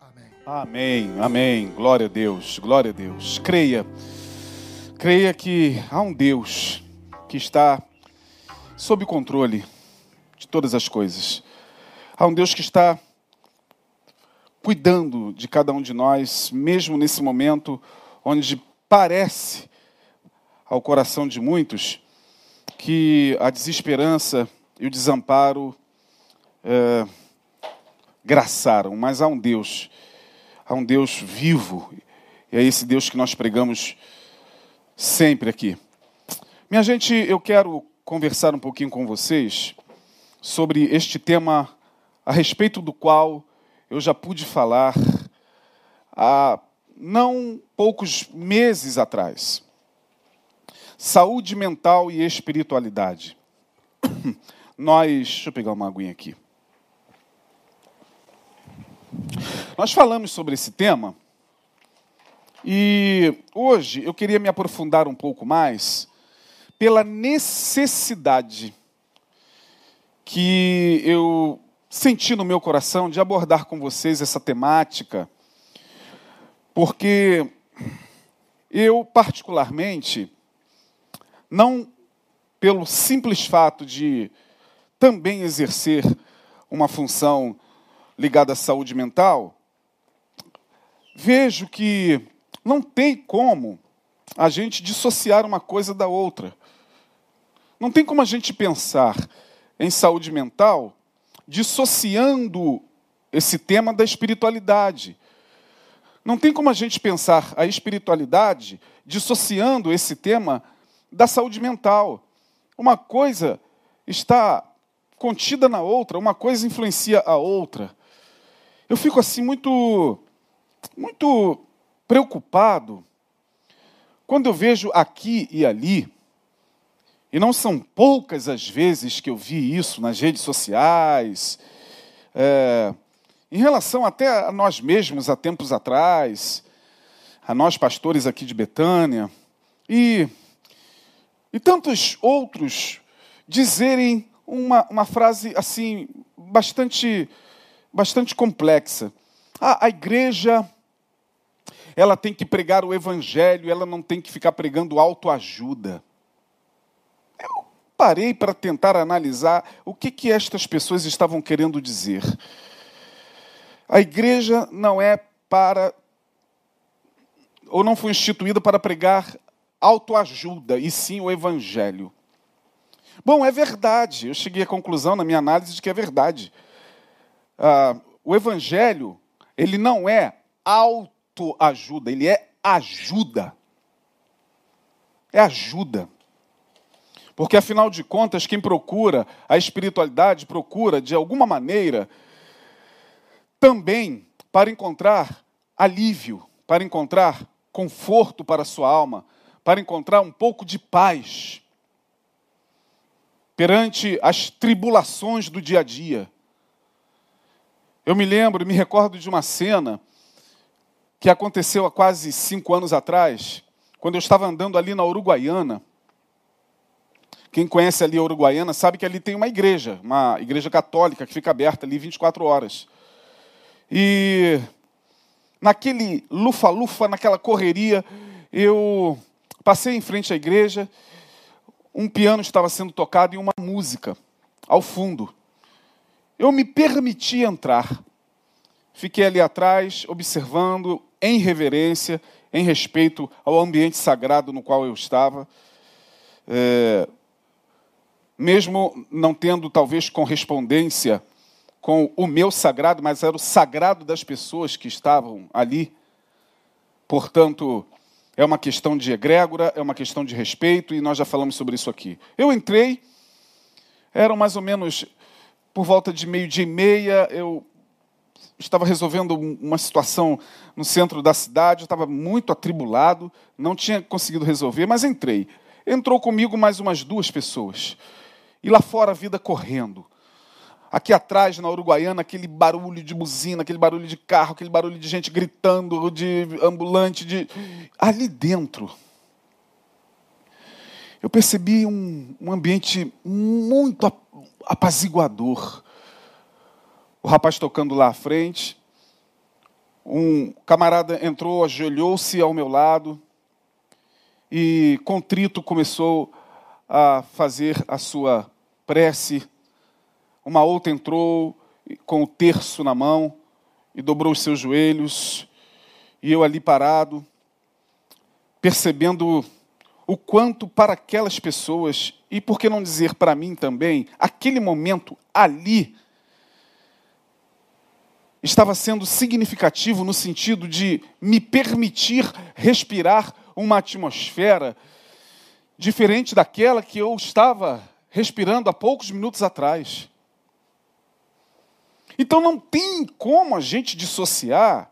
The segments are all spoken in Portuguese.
Amém. Amém, amém. Glória a Deus, glória a Deus. Creia, creia que há um Deus que está sob controle de todas as coisas. Há um Deus que está cuidando de cada um de nós, mesmo nesse momento onde parece ao coração de muitos que a desesperança e o desamparo é, graçaram, mas há um Deus, há um Deus vivo, e é esse Deus que nós pregamos sempre aqui. Minha gente, eu quero conversar um pouquinho com vocês sobre este tema a respeito do qual eu já pude falar há não poucos meses atrás. Saúde mental e espiritualidade. Nós, deixa eu pegar uma aguinha aqui. Nós falamos sobre esse tema e hoje eu queria me aprofundar um pouco mais pela necessidade que eu senti no meu coração de abordar com vocês essa temática, porque eu, particularmente, não pelo simples fato de também exercer uma função ligada à saúde mental, vejo que não tem como a gente dissociar uma coisa da outra. Não tem como a gente pensar em saúde mental dissociando esse tema da espiritualidade. Não tem como a gente pensar a espiritualidade dissociando esse tema da saúde mental. Uma coisa está contida na outra, uma coisa influencia a outra. Eu fico assim muito muito preocupado quando eu vejo aqui e ali, e não são poucas as vezes que eu vi isso nas redes sociais, é, em relação até a nós mesmos há tempos atrás, a nós pastores aqui de Betânia, e, e tantos outros dizerem uma, uma frase assim, bastante, bastante complexa. Ah, a igreja ela tem que pregar o evangelho, ela não tem que ficar pregando autoajuda. Eu parei para tentar analisar o que, que estas pessoas estavam querendo dizer. A igreja não é para, ou não foi instituída para pregar autoajuda, e sim o evangelho. Bom, é verdade, eu cheguei à conclusão na minha análise de que é verdade. Ah, o evangelho, ele não é auto autoajuda, ele é ajuda. É ajuda. Porque, afinal de contas, quem procura a espiritualidade procura, de alguma maneira, também para encontrar alívio, para encontrar conforto para a sua alma, para encontrar um pouco de paz perante as tribulações do dia a dia. Eu me lembro, me recordo de uma cena que aconteceu há quase cinco anos atrás, quando eu estava andando ali na Uruguaiana. Quem conhece ali a Uruguaiana sabe que ali tem uma igreja, uma igreja católica que fica aberta ali 24 horas. E naquele lufa-lufa, naquela correria, eu passei em frente à igreja, um piano estava sendo tocado e uma música ao fundo. Eu me permiti entrar. Fiquei ali atrás, observando, em reverência, em respeito ao ambiente sagrado no qual eu estava. É, mesmo não tendo talvez correspondência com o meu sagrado, mas era o sagrado das pessoas que estavam ali. Portanto, é uma questão de egrégora, é uma questão de respeito, e nós já falamos sobre isso aqui. Eu entrei, eram mais ou menos por volta de meio-dia e meia, eu estava resolvendo uma situação no centro da cidade, eu estava muito atribulado, não tinha conseguido resolver, mas entrei. Entrou comigo mais umas duas pessoas. E lá fora a vida correndo. Aqui atrás, na Uruguaiana, aquele barulho de buzina, aquele barulho de carro, aquele barulho de gente gritando, de ambulante, de. Ali dentro, eu percebi um, um ambiente muito apaziguador o rapaz tocando lá à frente, um camarada entrou, ajoelhou-se ao meu lado e, contrito, começou a fazer a sua prece. Uma outra entrou com o terço na mão e dobrou os seus joelhos. E eu ali parado, percebendo o quanto para aquelas pessoas, e por que não dizer para mim também, aquele momento ali estava sendo significativo no sentido de me permitir respirar uma atmosfera diferente daquela que eu estava respirando há poucos minutos atrás. Então não tem como a gente dissociar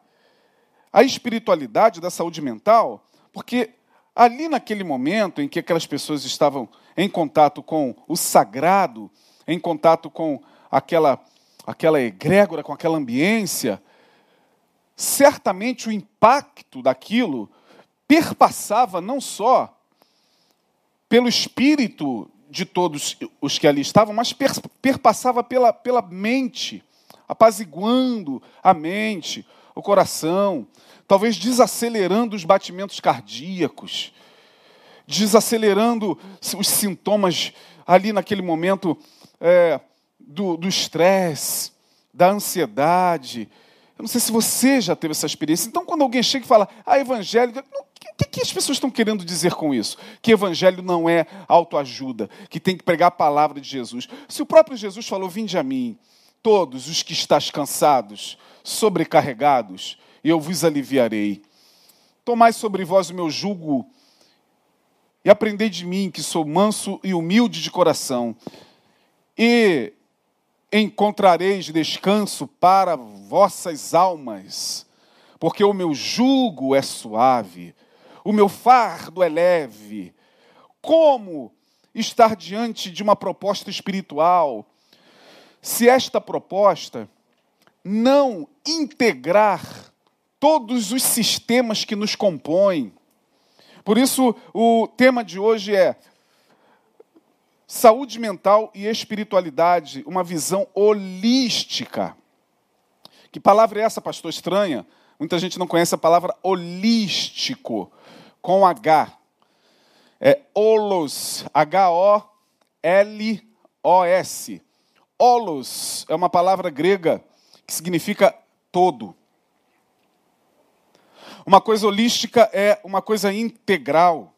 a espiritualidade da saúde mental, porque ali naquele momento em que aquelas pessoas estavam em contato com o sagrado, em contato com aquela aquela egrégora, com aquela ambiência, certamente o impacto daquilo perpassava não só pelo espírito de todos os que ali estavam, mas perpassava pela, pela mente, apaziguando a mente, o coração, talvez desacelerando os batimentos cardíacos, desacelerando os sintomas ali naquele momento. É, do estresse, da ansiedade. Eu não sei se você já teve essa experiência. Então, quando alguém chega e fala, ah, evangelho, o que, que as pessoas estão querendo dizer com isso? Que evangelho não é autoajuda, que tem que pregar a palavra de Jesus. Se o próprio Jesus falou, vinde a mim, todos os que estás cansados, sobrecarregados, e eu vos aliviarei. Tomai sobre vós o meu jugo e aprendei de mim, que sou manso e humilde de coração, e encontrareis descanso para vossas almas, porque o meu jugo é suave, o meu fardo é leve. Como estar diante de uma proposta espiritual se esta proposta não integrar todos os sistemas que nos compõem? Por isso, o tema de hoje é Saúde mental e espiritualidade, uma visão holística. Que palavra é essa, pastor? Estranha. Muita gente não conhece a palavra holístico, com H. É holos, H-O-L-O-S. Holos é uma palavra grega que significa todo. Uma coisa holística é uma coisa integral.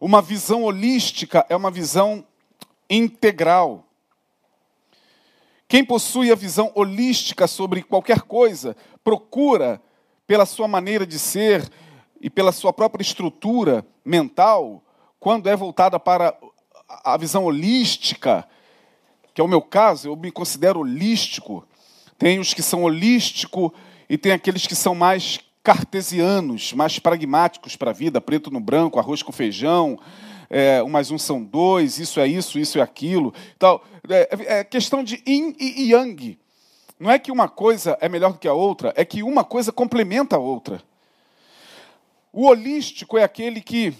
Uma visão holística é uma visão integral. Quem possui a visão holística sobre qualquer coisa, procura, pela sua maneira de ser e pela sua própria estrutura mental, quando é voltada para a visão holística, que é o meu caso, eu me considero holístico. Tem os que são holístico e tem aqueles que são mais cartesianos, mais pragmáticos para a vida, preto no branco, arroz com feijão, é, um mais um são dois, isso é isso, isso é aquilo. Então, é, é questão de yin e yang. Não é que uma coisa é melhor do que a outra, é que uma coisa complementa a outra. O holístico é aquele que,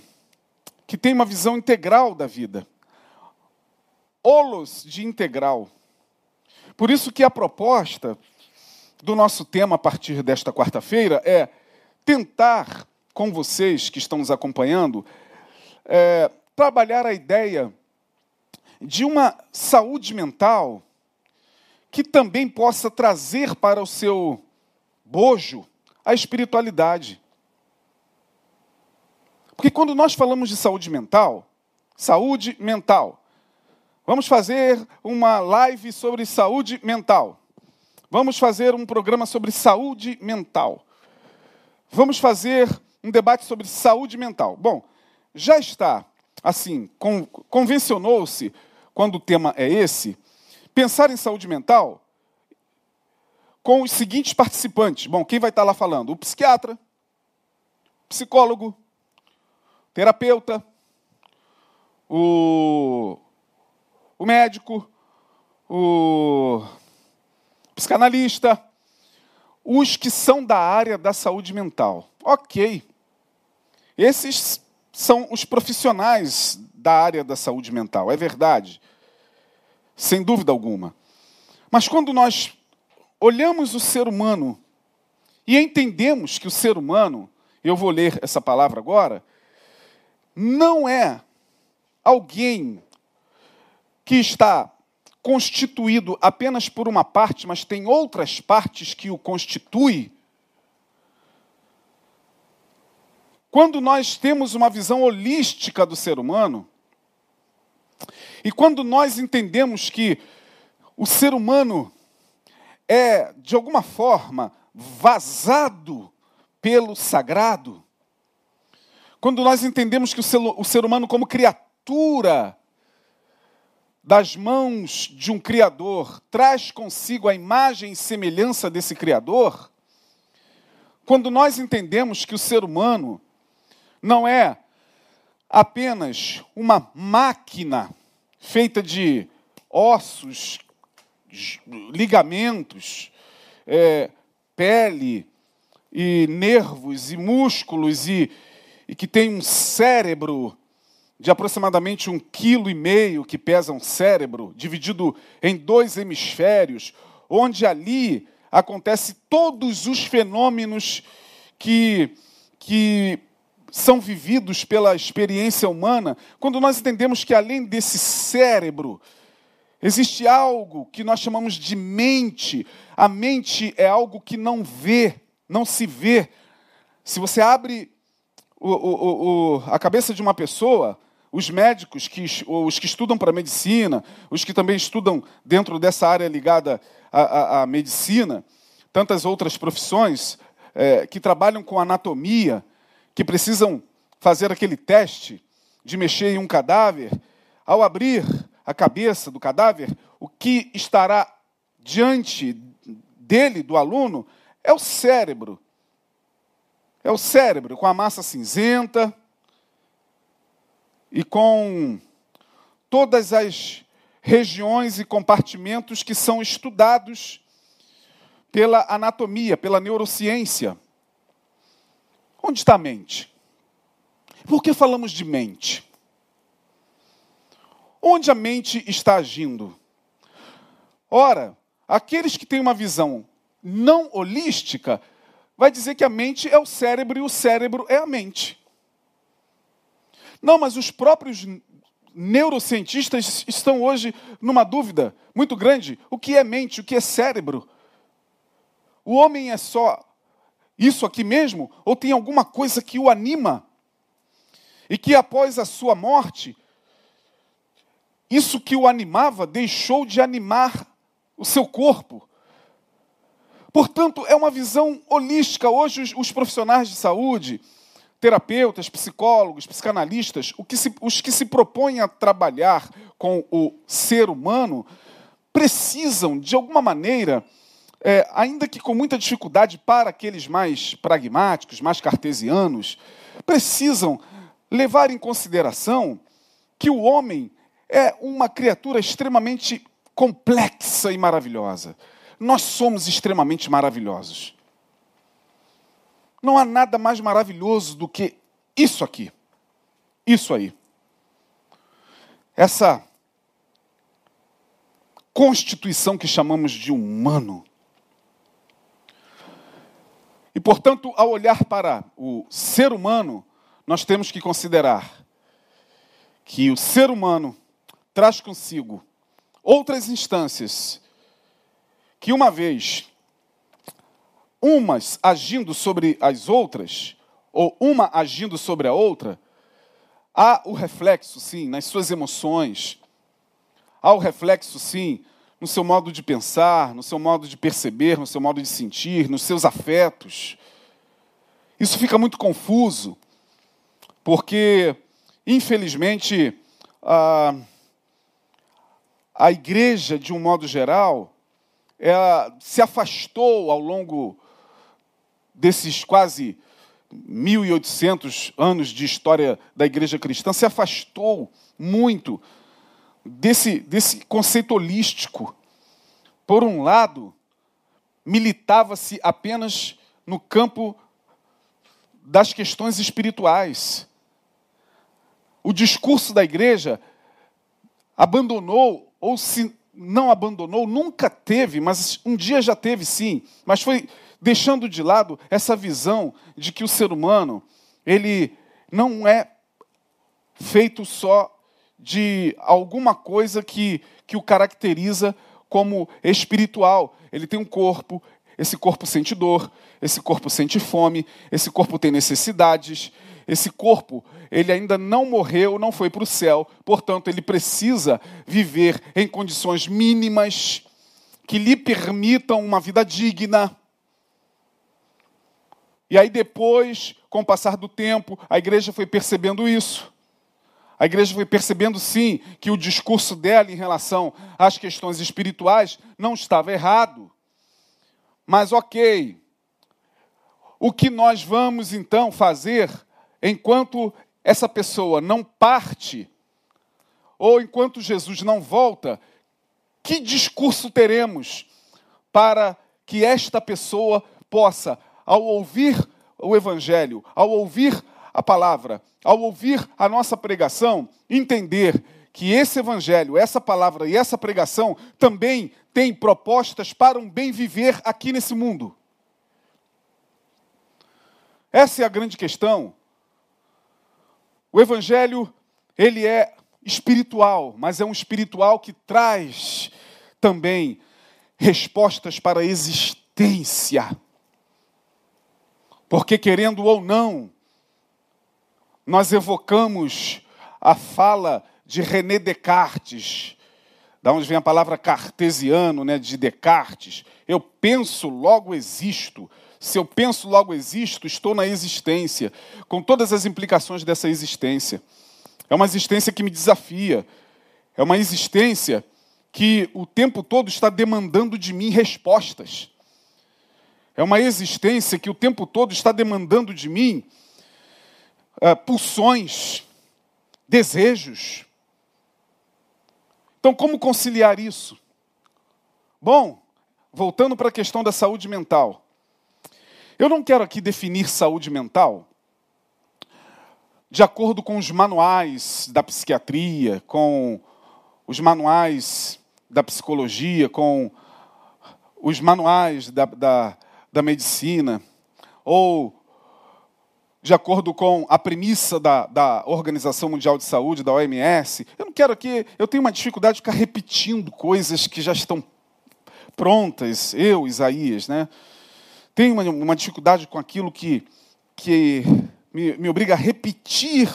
que tem uma visão integral da vida. Holos de integral. Por isso que a proposta do nosso tema a partir desta quarta-feira é tentar, com vocês que estão nos acompanhando, é, trabalhar a ideia de uma saúde mental que também possa trazer para o seu bojo a espiritualidade. Porque quando nós falamos de saúde mental, saúde mental, vamos fazer uma live sobre saúde mental. Vamos fazer um programa sobre saúde mental. Vamos fazer um debate sobre saúde mental. Bom, já está, assim, convencionou-se, quando o tema é esse, pensar em saúde mental com os seguintes participantes. Bom, quem vai estar lá falando? O psiquiatra, psicólogo, terapeuta, o, o médico, o psicanalista, os que são da área da saúde mental. Ok. Esses são os profissionais da área da saúde mental, é verdade. Sem dúvida alguma. Mas quando nós olhamos o ser humano E entendemos que o ser humano, eu vou ler essa palavra agora, não é alguém que está constituído apenas por uma parte, mas tem outras partes que o constituem. Quando nós temos uma visão holística do ser humano, e quando nós entendemos que o ser humano é, de alguma forma, vazado pelo sagrado, quando nós entendemos que o ser, o ser humano, como criatura das mãos de um Criador, traz consigo a imagem e semelhança desse Criador, quando nós entendemos que o ser humano não é apenas uma máquina feita de ossos, ligamentos, é, pele e nervos e músculos e, e que tem um cérebro de aproximadamente um quilo e meio que pesa um cérebro, dividido em dois hemisférios, onde ali acontece todos os fenômenos que, que são vividos pela experiência humana, quando nós entendemos que além desse cérebro, existe algo que nós chamamos de mente. A mente é algo que não vê, não se vê. Se você abre o, o, o, a cabeça de uma pessoa, os médicos, que, os que estudam para medicina, os que também estudam dentro dessa área ligada à, à, à medicina, tantas outras profissões é, que trabalham com anatomia, que precisam fazer aquele teste de mexer em um cadáver, ao abrir a cabeça do cadáver, o que estará diante dele, do aluno, é o cérebro. É o cérebro com a massa cinzenta e com todas as regiões e compartimentos que são estudados pela anatomia, pela neurociência. Onde está a mente? Por que falamos de mente? Onde a mente está agindo? Ora, aqueles que têm uma visão não holística, vai dizer que a mente é o cérebro e o cérebro é a mente. Não, mas os próprios neurocientistas estão hoje numa dúvida muito grande: o que é mente, o que é cérebro? O homem é só isso aqui mesmo? Ou tem alguma coisa que o anima? E que após a sua morte, isso que o animava deixou de animar o seu corpo. Portanto, é uma visão holística. Hoje, os, profissionais de saúde, terapeutas, psicólogos, psicanalistas, que se, os que se propõem a trabalhar com o ser humano, precisam, de alguma maneira, é, ainda que com muita dificuldade para aqueles mais pragmáticos, mais cartesianos, precisam levar em consideração que o homem é uma criatura extremamente complexa e maravilhosa. Nós somos extremamente maravilhosos. Não há nada mais maravilhoso do que isso aqui. Isso aí. Essa constituição que chamamos de humano e, portanto, ao olhar para o ser humano, nós temos que considerar que o ser humano traz consigo outras instâncias que, uma vez, umas agindo sobre as outras, ou uma agindo sobre a outra, há o reflexo, sim, nas suas emoções, há o reflexo, sim, no seu modo de pensar, no seu modo de perceber, no seu modo de sentir, nos seus afetos. Isso fica muito confuso, porque, infelizmente, a, a igreja, de um modo geral, se afastou ao longo desses quase 1.800 anos de história da igreja cristã, se afastou muito desse, desse conceito holístico. Por um lado, militava-se apenas no campo das questões espirituais. O discurso da igreja abandonou, ou se não abandonou, nunca teve, mas um dia já teve sim, mas foi deixando de lado essa visão de que o ser humano, ele não é feito só de alguma coisa que, que o caracteriza como espiritual. Ele tem um corpo, esse corpo sente dor, esse corpo sente fome, esse corpo tem necessidades, esse corpo, ele ainda não morreu, não foi para o céu, portanto, ele precisa viver em condições mínimas que lhe permitam uma vida digna. E aí, depois, com o passar do tempo, a igreja foi percebendo isso. A igreja foi percebendo, sim, que o discurso dela em relação às questões espirituais não estava errado. Mas, ok, o que nós vamos então fazer enquanto essa pessoa não parte, ou enquanto Jesus não volta, que discurso teremos para que esta pessoa possa, ao ouvir o Evangelho, ao ouvir a palavra, ao ouvir a nossa pregação, entender que esse Evangelho, essa palavra e essa pregação também tem propostas para um bem viver aqui nesse mundo. Essa é a grande questão. O evangelho, ele é espiritual, mas é um espiritual que traz também respostas para a existência. Porque querendo ou não, nós evocamos a fala de René Descartes, da onde vem a palavra cartesiano, né, de Descartes. Eu penso, logo existo. Se eu penso, logo existo, estou na existência, com todas as implicações dessa existência. É uma existência que me desafia. É uma existência que o tempo todo está demandando de mim respostas. É uma existência que o tempo todo está demandando de mim uh, pulsões, desejos. Então, como conciliar isso? Bom, voltando para a questão da saúde mental. Eu não quero aqui definir saúde mental de acordo com os manuais da psiquiatria, com os manuais da psicologia, com os manuais da, da, da medicina, ou de acordo com a premissa da, da Organização Mundial de Saúde, da OMS. Eu não quero aqui, eu tenho uma dificuldade de ficar repetindo coisas que já estão prontas, eu, Isaías, né? tenho uma, uma dificuldade com aquilo que, que me, me obriga a repetir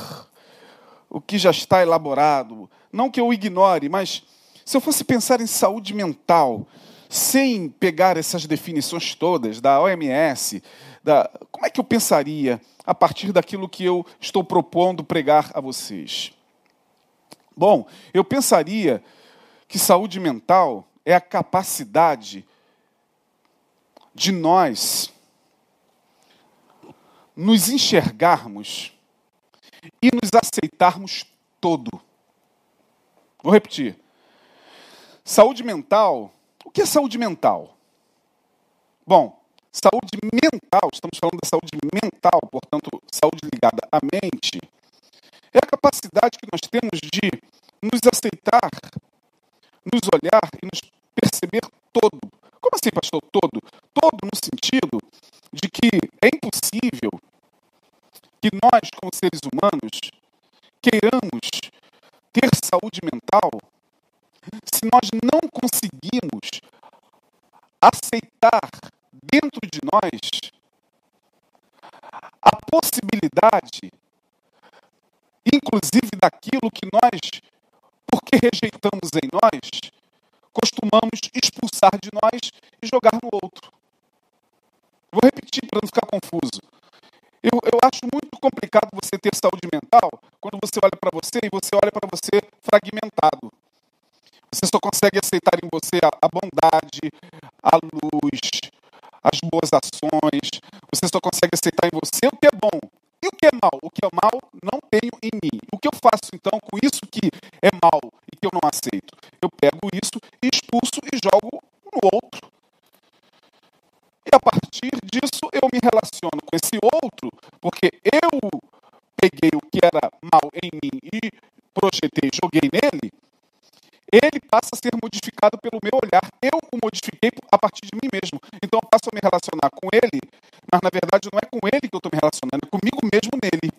o que já está elaborado. Não que eu ignore, mas se eu fosse pensar em saúde mental, sem pegar essas definições todas da OMS, da, como é que eu pensaria a partir daquilo que eu estou propondo pregar a vocês? Bom, eu pensaria que saúde mental é a capacidade de nós nos enxergarmos e nos aceitarmos todo. Vou repetir. Saúde mental. O que é saúde mental? Bom, saúde mental, estamos falando da saúde mental, portanto, saúde ligada à mente, é a capacidade que nós temos de nos aceitar, nos olhar e nos perceber todo, como assim, pastor? Todo? Todo no sentido de que é impossível que nós, como seres humanos, queiramos ter saúde mental se nós não conseguimos aceitar dentro de nós a possibilidade, inclusive daquilo que nós, porque rejeitamos em nós, costumamos expulsar de nós e jogar no outro. Vou repetir para não ficar confuso. Eu, eu acho muito complicado você ter saúde mental quando você olha para você e você olha para você fragmentado. Você só consegue aceitar em você a, bondade, a luz, as boas ações. Você só consegue aceitar em você o que é bom. E o que é mal? O que é mal não tenho em mim. O que eu faço então com isso que é mal e que eu não aceito? Eu pego isso, expulso e jogo no outro. E a partir disso eu me relaciono com esse outro, porque eu peguei o que era mal em mim e projetei, joguei nele, ele passa a ser modificado pelo meu olhar. Eu o modifiquei a partir de mim mesmo. Então, passo a me relacionar com ele, mas na verdade não é com ele que eu estou me relacionando, é comigo mesmo nele.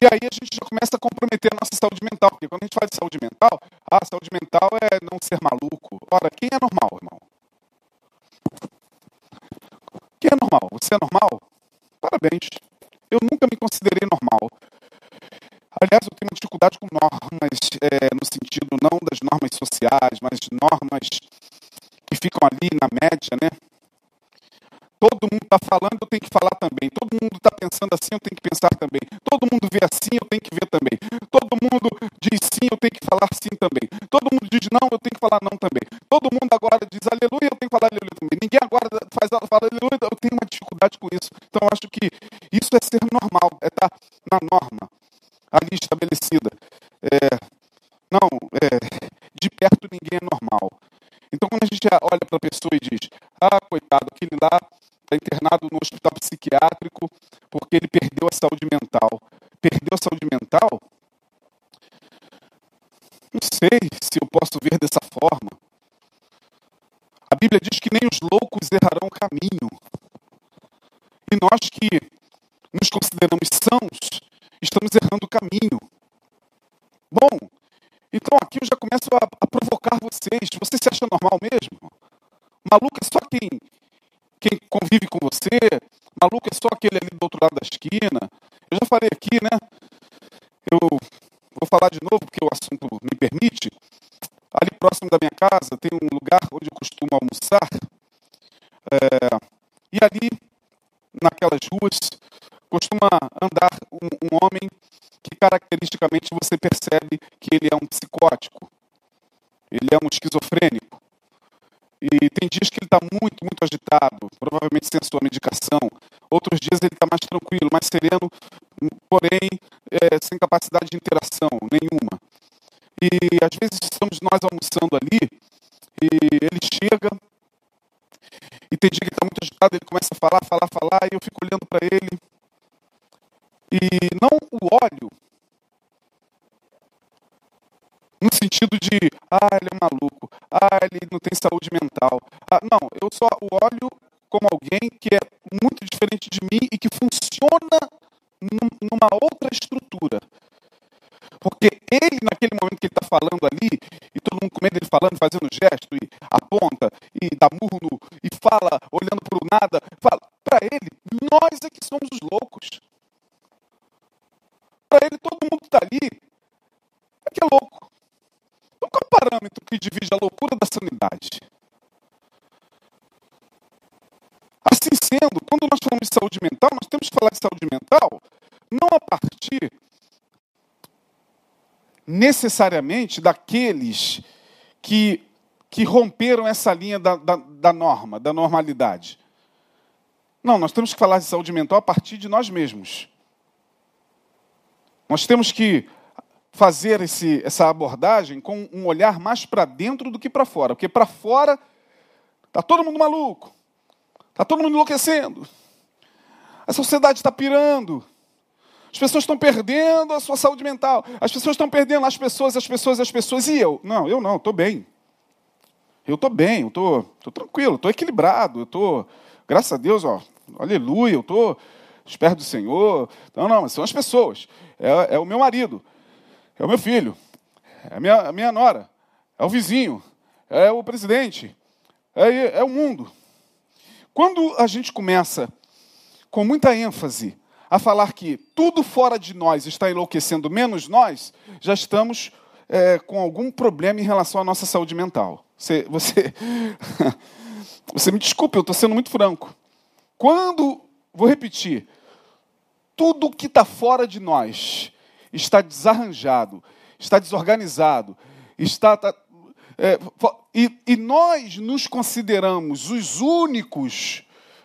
E aí a gente já começa a comprometer a nossa saúde mental, porque quando a gente fala de saúde mental, ah, saúde mental é não ser maluco. Ora, quem é normal, irmão? Quem é normal? Você é normal? Parabéns. Eu nunca me considerei normal. Aliás, eu tenho dificuldade com normas, é, no sentido não das normas sociais, mas normas que ficam ali na média, né? Todo mundo está falando, eu tenho que falar também. Todo mundo está pensando assim, eu tenho que pensar também. Todo mundo vê assim, eu tenho que ver também. Todo mundo diz sim, eu tenho que falar sim também. Todo mundo diz não, eu tenho que falar não também. Todo mundo agora diz aleluia, eu tenho que falar aleluia também. Ninguém agora faz fala aleluia, eu tenho uma dificuldade com isso. Então acho que isso é ser normal, é estar tá na norma ali estabelecida. É, não, é, de perto ninguém é normal. Então, quando a gente olha para a pessoa e diz: Ah, coitado, aquele lá está internado no hospital psiquiátrico porque ele perdeu a saúde mental. Perdeu a saúde mental? Não sei se eu posso ver dessa forma. A Bíblia diz que nem os loucos errarão o caminho. E nós que nos consideramos sãos, estamos errando o caminho. Bom, então aqui eu já começo a, a provocar vocês. Você se acha normal mesmo? Maluco é só quem, quem convive com você? Maluco é só aquele ali do outro lado da esquina? Eu já falei aqui, né? Eu vou falar de novo porque o assunto me permite. Ali próximo da minha casa tem um lugar onde eu costumo almoçar. É, e ali, naquelas ruas, caracteristicamente você percebe que ele é um psicótico, ele é um esquizofrênico. E tem dias que ele está muito, muito agitado, provavelmente sem a sua medicação. Outros dias ele está mais tranquilo, mais sereno, porém é, sem capacidade de interação nenhuma. E às vezes estamos nós almoçando ali e ele chega e tem dia que está muito agitado, ele começa a falar, falar, falar, e eu fico olhando para ele e não o óleo no sentido de, ah, ele é maluco, ah, ele não tem saúde mental. Ah, não, eu só o olho como alguém que é muito diferente de mim e que funciona numa outra estrutura. Porque ele, naquele momento que ele está falando ali, e todo mundo com medo dele falando, fazendo gesto, e aponta, e dá murro, e fala, olhando para o nada, fala, para ele, nós é que somos os loucos. Para ele, todo mundo que está ali é que é louco. Então, qual é o parâmetro que divide a loucura da sanidade? Assim sendo, quando nós falamos de saúde mental, nós temos que falar de saúde mental não a partir necessariamente daqueles que, que romperam essa linha da, da, da norma, da normalidade. Não, nós temos que falar de saúde mental a partir de nós mesmos. Nós temos que fazer esse, essa abordagem com um olhar mais para dentro do que para fora, porque para fora está todo mundo maluco, está todo mundo enlouquecendo, a sociedade está pirando, as pessoas estão perdendo a sua saúde mental, as pessoas estão perdendo as pessoas, as pessoas, as pessoas, e eu? Não, eu não, estou bem. Eu estou bem, eu estou tranquilo, estou equilibrado, eu estou, graças a Deus, ó, aleluia, eu estou perto do Senhor. Não, não, são as pessoas é, é o meu marido, é o meu filho, é a minha, a minha nora, é o vizinho, é o presidente, é, é o mundo. Quando a gente começa com muita ênfase a falar que tudo fora de nós está enlouquecendo, menos nós, já estamos é, com algum problema em relação à nossa saúde mental. Você, você, você me desculpe, eu estou sendo muito franco. Quando, vou repetir, tudo que está fora de nós está desarranjado, está desorganizado, está. Tá, é, e, e, nós nos consideramos os únicos,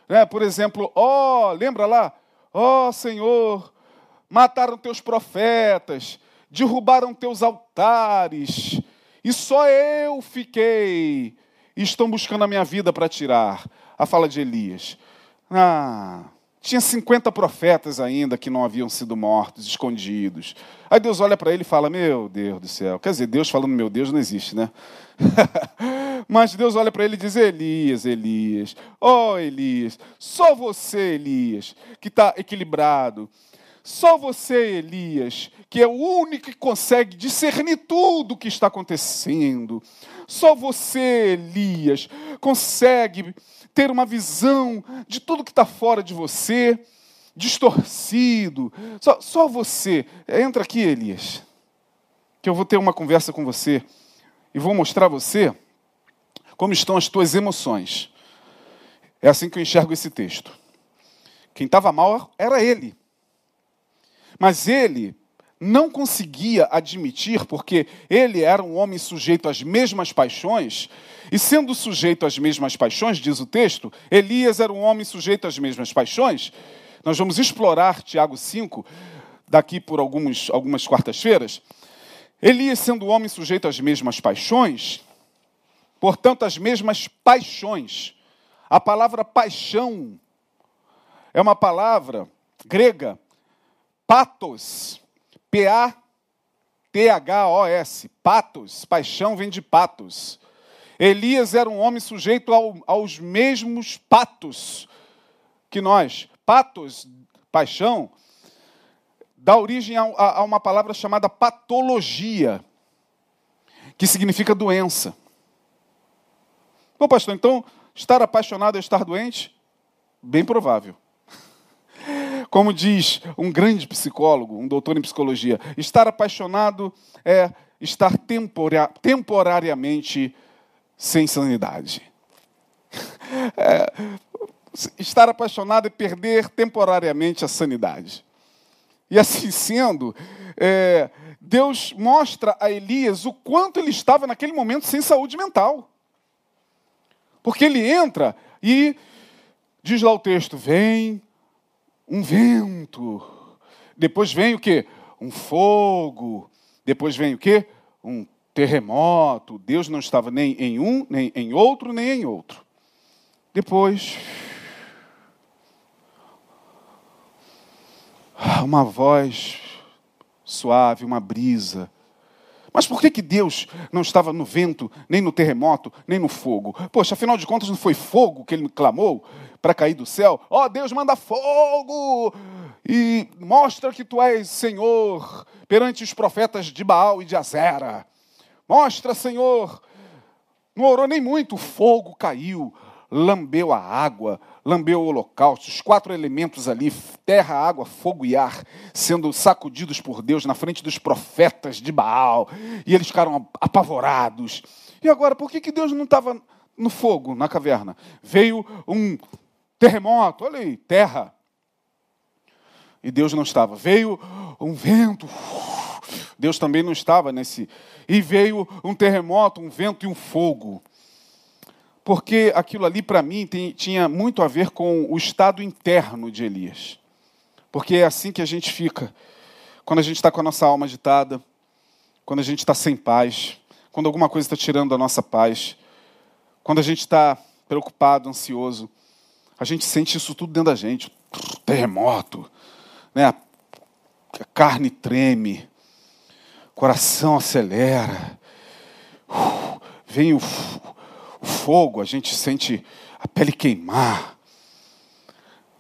né? por exemplo, ó, oh, lembra lá? Ó oh, Senhor, mataram teus profetas, derrubaram teus altares, e só eu fiquei, e estão buscando a minha vida para tirar. A fala de Elias. Ah, tinha 50 profetas ainda que não haviam sido mortos, escondidos. Aí Deus olha para ele e fala: Meu Deus do céu. Quer dizer, Deus falando meu Deus não existe, né? Mas Deus olha para ele e diz: Elias, Elias, oh Elias, só você, Elias, que está equilibrado. Só você, Elias, que é o único que consegue discernir tudo o que está acontecendo. Só você, Elias, consegue ter uma visão de tudo que está fora de você, distorcido. Só, só você. Entra aqui, Elias, que eu vou ter uma conversa com você e vou mostrar a você como estão as tuas emoções. É assim que eu enxergo esse texto. Quem estava mal era ele. Mas ele não conseguia admitir, porque ele era um homem sujeito às mesmas paixões, e sendo sujeito às mesmas paixões, diz o texto, Elias era um homem sujeito às mesmas paixões. Nós vamos explorar Tiago 5 daqui por alguns, algumas quartas-feiras. Elias, sendo um homem sujeito às mesmas paixões, portanto, as mesmas paixões. A palavra paixão é uma palavra grega, patos, P-A-T-H-O-S, patos, paixão vem de patos. Elias era um homem sujeito ao, aos mesmos patos que nós. Patos, paixão, dá origem a, a, a uma palavra chamada patologia, que significa doença. Bom, pastor, então, estar apaixonado é estar doente? Bem provável. Como diz um grande psicólogo, um doutor em psicologia, estar apaixonado é estar tempora temporariamente sem sanidade. É, estar apaixonado é perder temporariamente a sanidade. E assim sendo, é, Deus mostra a Elias o quanto ele estava naquele momento sem saúde mental. Porque ele entra e diz lá o texto: vem um vento. Depois vem o quê? Um fogo. Depois vem o quê? Um terremoto. Deus não estava nem em um, nem em outro, nem em outro. Depois, uma voz suave, uma brisa. Mas por que, que Deus não estava no vento, nem no terremoto, nem no fogo? Poxa, afinal de contas, não foi fogo que ele clamou? para cair do céu. Ó oh, Deus, manda fogo e mostra que tu és Senhor perante os profetas de Baal e de Azera. Mostra, Senhor. Não orou nem muito, o fogo caiu, lambeu a água, lambeu o holocausto, os quatro elementos ali, terra, água, fogo e ar, sendo sacudidos por Deus na frente dos profetas de Baal, e eles ficaram apavorados. E agora, por que, que Deus não estava no fogo, na caverna? Veio um terremoto, olha aí, terra. E Deus não estava. Veio um vento, Deus também não estava nesse. E veio um terremoto, um vento e um fogo. Porque aquilo ali, para mim, tem, tinha muito a ver com o estado interno de Elias. Porque é assim que a gente fica. Quando a gente está com a nossa alma agitada, quando a gente está sem paz, quando alguma coisa está tirando a nossa paz, quando a gente está preocupado, ansioso. A gente sente isso tudo dentro da gente. Terremoto, né? a carne treme, coração acelera, vem o, o fogo, a gente sente a pele queimar,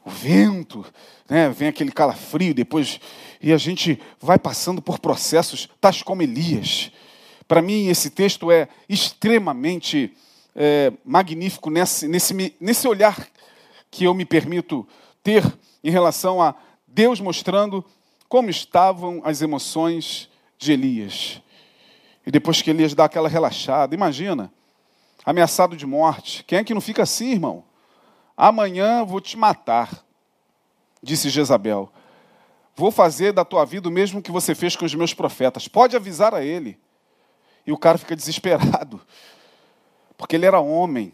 o vento, né? vem aquele calafrio, depois e a gente vai passando por processos tais como Elias. Para mim, esse texto é extremamente é, magnífico nesse, nesse, nesse olhar que eu me permito ter em relação a Deus mostrando como estavam as emoções de Elias. E depois que Elias dá aquela relaxada, imagina, ameaçado de morte. Quem é que não fica assim, irmão? Amanhã vou te matar, disse Jezabel. Vou fazer da tua vida o mesmo que você fez com os meus profetas. Pode avisar a ele. E o cara fica desesperado, porque ele era homem,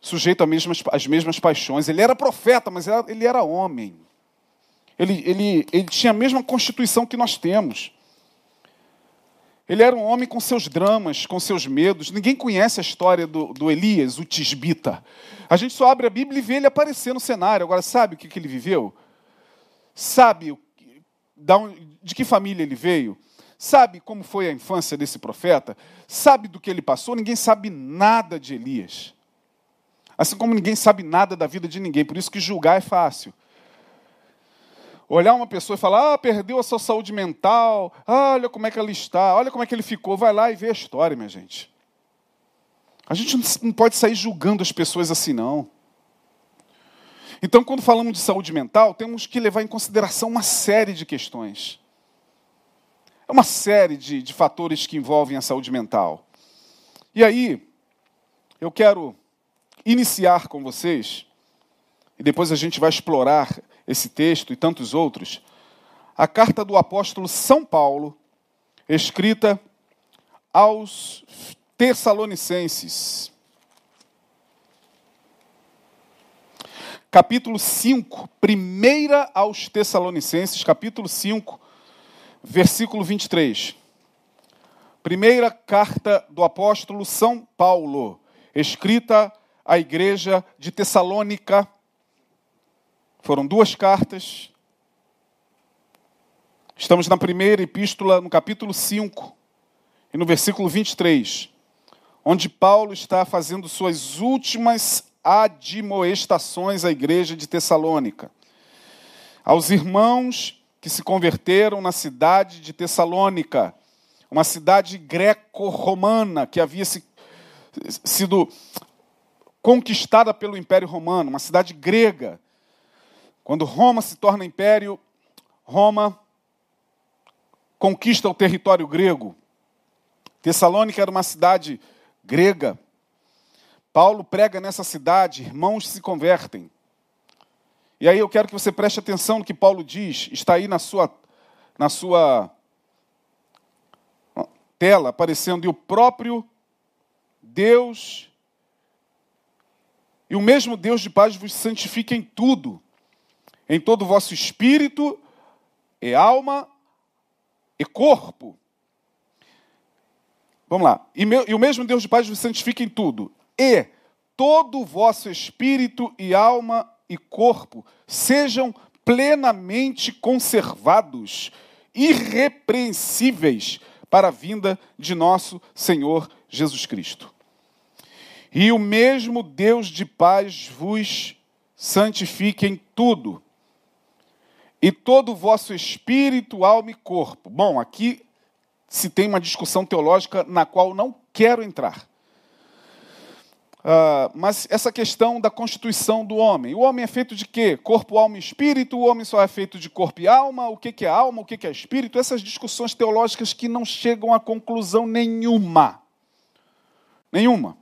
sujeito às mesmas, às mesmas paixões. Ele era profeta, mas ele era homem. Ele, ele, ele tinha a mesma constituição que nós temos. Ele era um homem com seus dramas, com seus medos. Ninguém conhece a história do, do Elias, o tisbita. A gente só abre a Bíblia e vê ele aparecer no cenário. Agora, sabe o que, que ele viveu? Sabe de que família ele veio? sabe como foi a infância desse profeta, sabe do que ele passou, ninguém sabe nada de Elias. Assim como ninguém sabe nada da vida de ninguém, por isso que julgar é fácil. Olhar uma pessoa e falar, ah, perdeu a sua saúde mental, ah, olha como é que ela está, olha como é que ele ficou, vai lá e vê a história, minha gente. A gente não pode sair julgando as pessoas assim, não. Então, quando falamos de saúde mental, temos que levar em consideração uma série de questões. É uma série de, de fatores que envolvem a saúde mental. E aí, eu quero iniciar com vocês, e depois a gente vai explorar esse texto e tantos outros, a carta do apóstolo São Paulo, escrita aos Tessalonicenses. capítulo 5, primeira aos Tessalonicenses, capítulo 5, versículo 23. Primeira carta do apóstolo São Paulo, escrita à igreja de Tessalônica. Foram duas cartas. Estamos na primeira epístola, no capítulo 5, e no versículo 23, onde Paulo está fazendo suas últimas admoestações à igreja de Tessalônica. Aos irmãos que se converteram na cidade de Tessalônica, uma cidade greco-romana que havia se, sido conquistada pelo Império Romano, uma cidade grega. Quando Roma se torna império, Roma conquista o território grego. Tessalônica era uma cidade grega. Paulo prega nessa cidade, irmãos se convertem. E aí eu quero que você preste atenção no que Paulo diz, está aí na sua, na sua tela aparecendo, e o próprio Deus, e o mesmo Deus de paz vos santifique em tudo, em todo o vosso espírito, e alma e corpo. Vamos lá. E, meu, e o mesmo Deus de paz vos santifique em tudo, e todo o vosso espírito e alma e corpo sejam plenamente conservados, irrepreensíveis para a vinda de nosso Senhor Jesus Cristo. E o mesmo Deus de paz vos santifique em tudo, e todo o vosso espírito, alma e corpo. Bom, aqui se tem uma discussão teológica na qual não quero entrar. Uh, mas essa questão da constituição do homem. O homem é feito de quê? Corpo, alma e espírito. O homem só é feito de corpo e alma. O que é alma? O que é espírito? Essas discussões teológicas que não chegam a conclusão nenhuma. Nenhuma.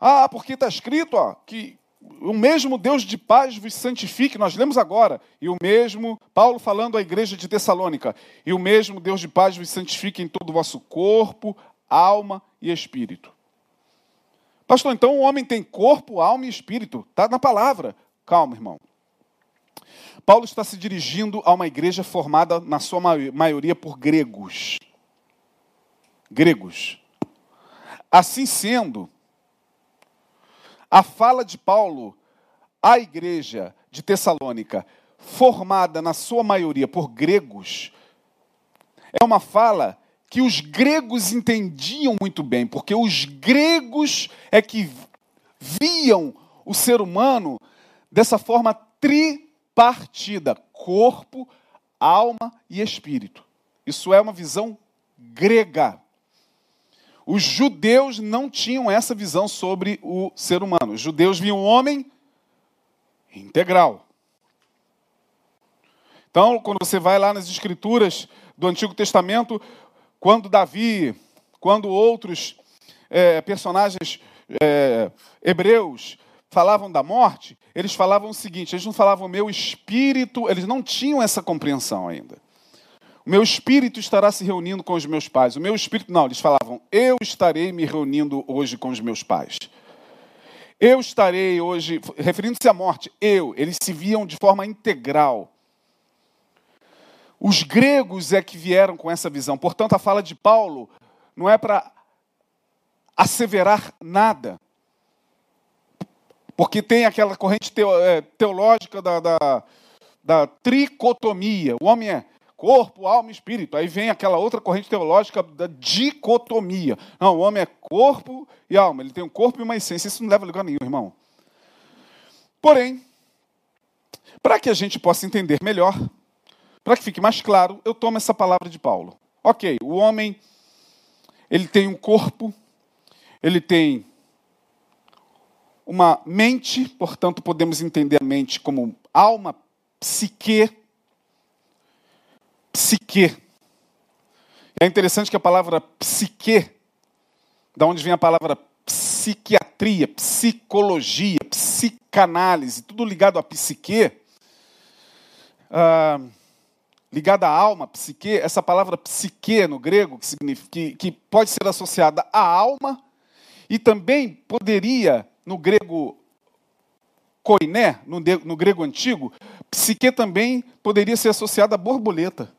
Ah, porque está escrito ó, que o mesmo Deus de paz vos santifique, nós lemos agora, e o mesmo, Paulo falando à igreja de Tessalônica, e o mesmo Deus de paz vos santifique em todo o vosso corpo, alma e espírito. Pastor, então o homem tem corpo, alma e espírito. Está na palavra. Calma, irmão. Paulo está se dirigindo a uma igreja formada, na sua maioria, por gregos. Gregos. Assim sendo, a fala de Paulo à igreja de Tessalônica, formada na sua maioria por gregos, é uma fala que os gregos entendiam muito bem, porque os gregos é que viam o ser humano dessa forma tripartida: corpo, alma e espírito. Isso é uma visão grega. Os judeus não tinham essa visão sobre o ser humano. Os judeus viam o homem integral. Então, quando você vai lá nas escrituras do Antigo Testamento, quando Davi, quando outros é, personagens é, hebreus falavam da morte, eles falavam o seguinte: eles não falavam meu espírito, eles não tinham essa compreensão ainda. O meu espírito estará se reunindo com os meus pais. O meu espírito, não, eles falavam, eu estarei me reunindo hoje com os meus pais. Eu estarei hoje, referindo-se à morte, eu, eles se viam de forma integral. Os gregos é que vieram com essa visão. Portanto, a fala de Paulo não é para asseverar nada. Porque tem aquela corrente é, teológica da, da, da tricotomia. O homem é corpo, alma e espírito. Aí vem aquela outra corrente teológica da dicotomia. Não, o homem é corpo e alma. Ele tem um corpo e uma essência. Isso não leva a lugar nenhum, irmão. Porém, para que a gente possa entender melhor, para que fique mais claro, eu tomo essa palavra de Paulo. Ok, o homem, ele tem um corpo, ele tem uma mente, portanto, podemos entender a mente como alma, psique. Psique. É interessante que a palavra psique, da onde vem a palavra psiquiatria, psicologia, psicanálise, tudo ligado à psique, ah, ligado à alma, psique, essa palavra psique no grego, que, que, que pode ser associada à alma, e também poderia no grego koiné, no, no grego antigo, psique também poderia ser associada a borboleta.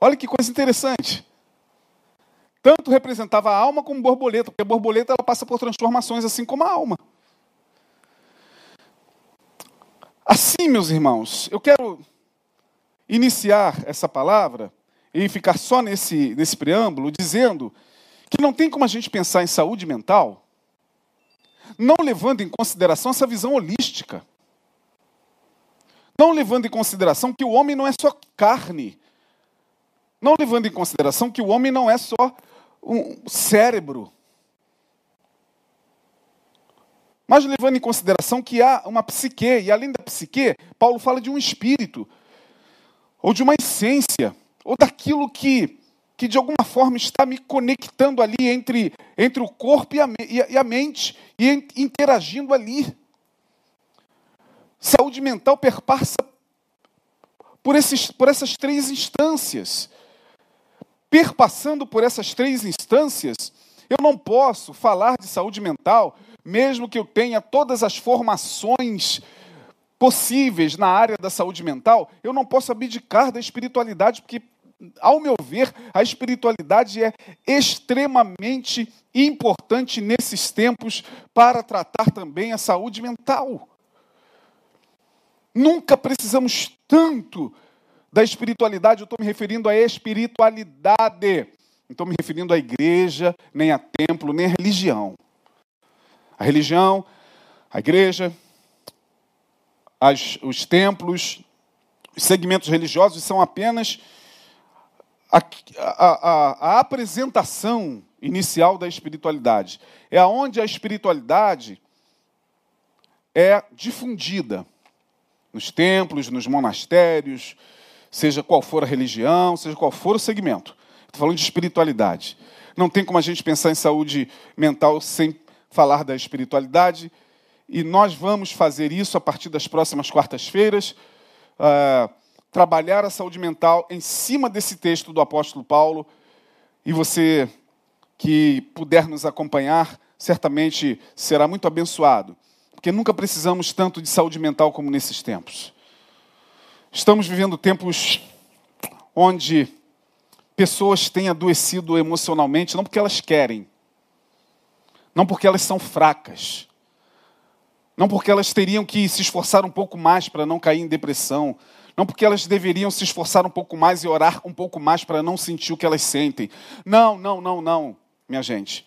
Olha que coisa interessante. Tanto representava a alma como borboleta, porque a borboleta ela passa por transformações assim como a alma. Assim, meus irmãos, eu quero iniciar essa palavra e ficar só nesse, nesse preâmbulo dizendo que não tem como a gente pensar em saúde mental não levando em consideração essa visão holística. Não levando em consideração que o homem não é só carne. Não levando em consideração que o homem não é só um cérebro. Mas levando em consideração que há uma psique, e além da psique, Paulo fala de um espírito, ou de uma essência, ou daquilo que que de alguma forma está me conectando ali entre, entre o corpo e a, e a mente, e interagindo ali. Saúde mental perpassa por, esses, por essas três instâncias. Perpassando por essas três instâncias, eu não posso falar de saúde mental, mesmo que eu tenha todas as formações possíveis na área da saúde mental, eu não posso abdicar da espiritualidade, porque ao meu ver, a espiritualidade é extremamente importante nesses tempos para tratar também a saúde mental. Nunca precisamos tanto da espiritualidade, eu estou me referindo à espiritualidade. Não estou me referindo à igreja, nem a templo, nem à religião. A religião, a igreja, as, os templos, os segmentos religiosos são apenas a, a, a, apresentação inicial da espiritualidade. É aonde a espiritualidade é difundida nos templos, nos monastérios, seja qual for a religião, seja qual for o segmento. Estou falando de espiritualidade. Não tem como a gente pensar em saúde mental sem falar da espiritualidade. E nós vamos fazer isso a partir das próximas quartas-feiras. Uh, trabalhar a saúde mental em cima desse texto do apóstolo Paulo. E você que puder nos acompanhar, certamente será muito abençoado, porque nunca precisamos tanto de saúde mental como nesses tempos. Estamos vivendo tempos onde pessoas têm adoecido emocionalmente, não porque elas querem, não porque elas são fracas, não porque elas teriam que se esforçar um pouco mais para não cair em depressão, não porque elas deveriam se esforçar um pouco mais e orar um pouco mais para não sentir o que elas sentem. Não, não, não, não, minha gente.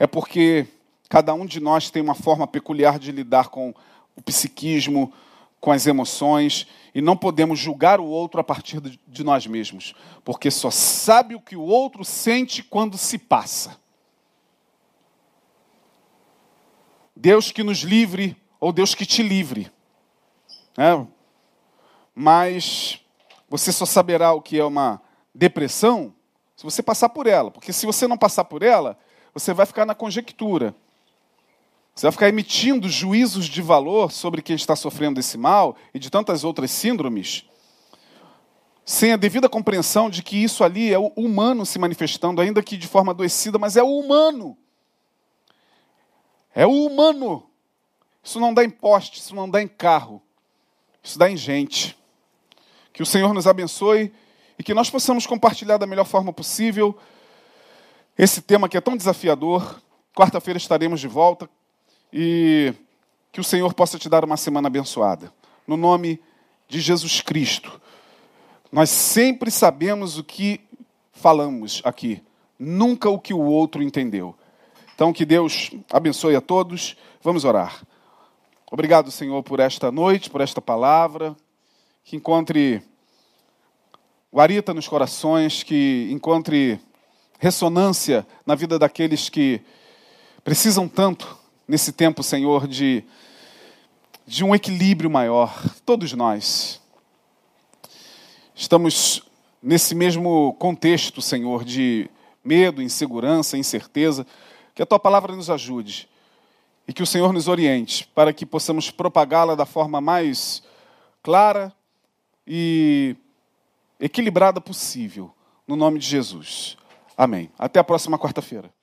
É porque cada um de nós tem uma forma peculiar de lidar com o psiquismo, com as emoções, e não podemos julgar o outro a partir de nós mesmos, porque só sabe o que o outro sente quando se passa. Deus que nos livre, ou Deus que te livre. É, mas você só saberá o que é uma depressão se você passar por ela. Porque se você não passar por ela, você vai ficar na conjectura. Você vai ficar emitindo juízos de valor sobre quem está sofrendo desse mal e de tantas outras síndromes, sem a devida compreensão de que isso ali é o humano se manifestando, ainda que de forma adoecida, mas é o humano. É o humano. Isso não dá em poste, isso não dá em carro, isso dá em gente. Que o Senhor nos abençoe e que nós possamos compartilhar da melhor forma possível esse tema que é tão desafiador. Quarta-feira estaremos de volta e que o Senhor possa te dar uma semana abençoada. No nome de Jesus Cristo. Nós sempre sabemos o que falamos aqui, nunca o que o outro entendeu. Então, que Deus abençoe a todos. Vamos orar. Obrigado, Senhor, por esta noite, por esta palavra. Que encontre guarita nos corações, que encontre ressonância na vida daqueles que precisam tanto nesse tempo, Senhor, de, de um equilíbrio maior. Todos nós estamos nesse mesmo contexto, Senhor, de medo, insegurança, incerteza. Que a tua palavra nos ajude e que o Senhor nos oriente para que possamos propagá-la da forma mais clara e equilibrada possível. No nome de Jesus. Amém. Até a próxima quarta-feira.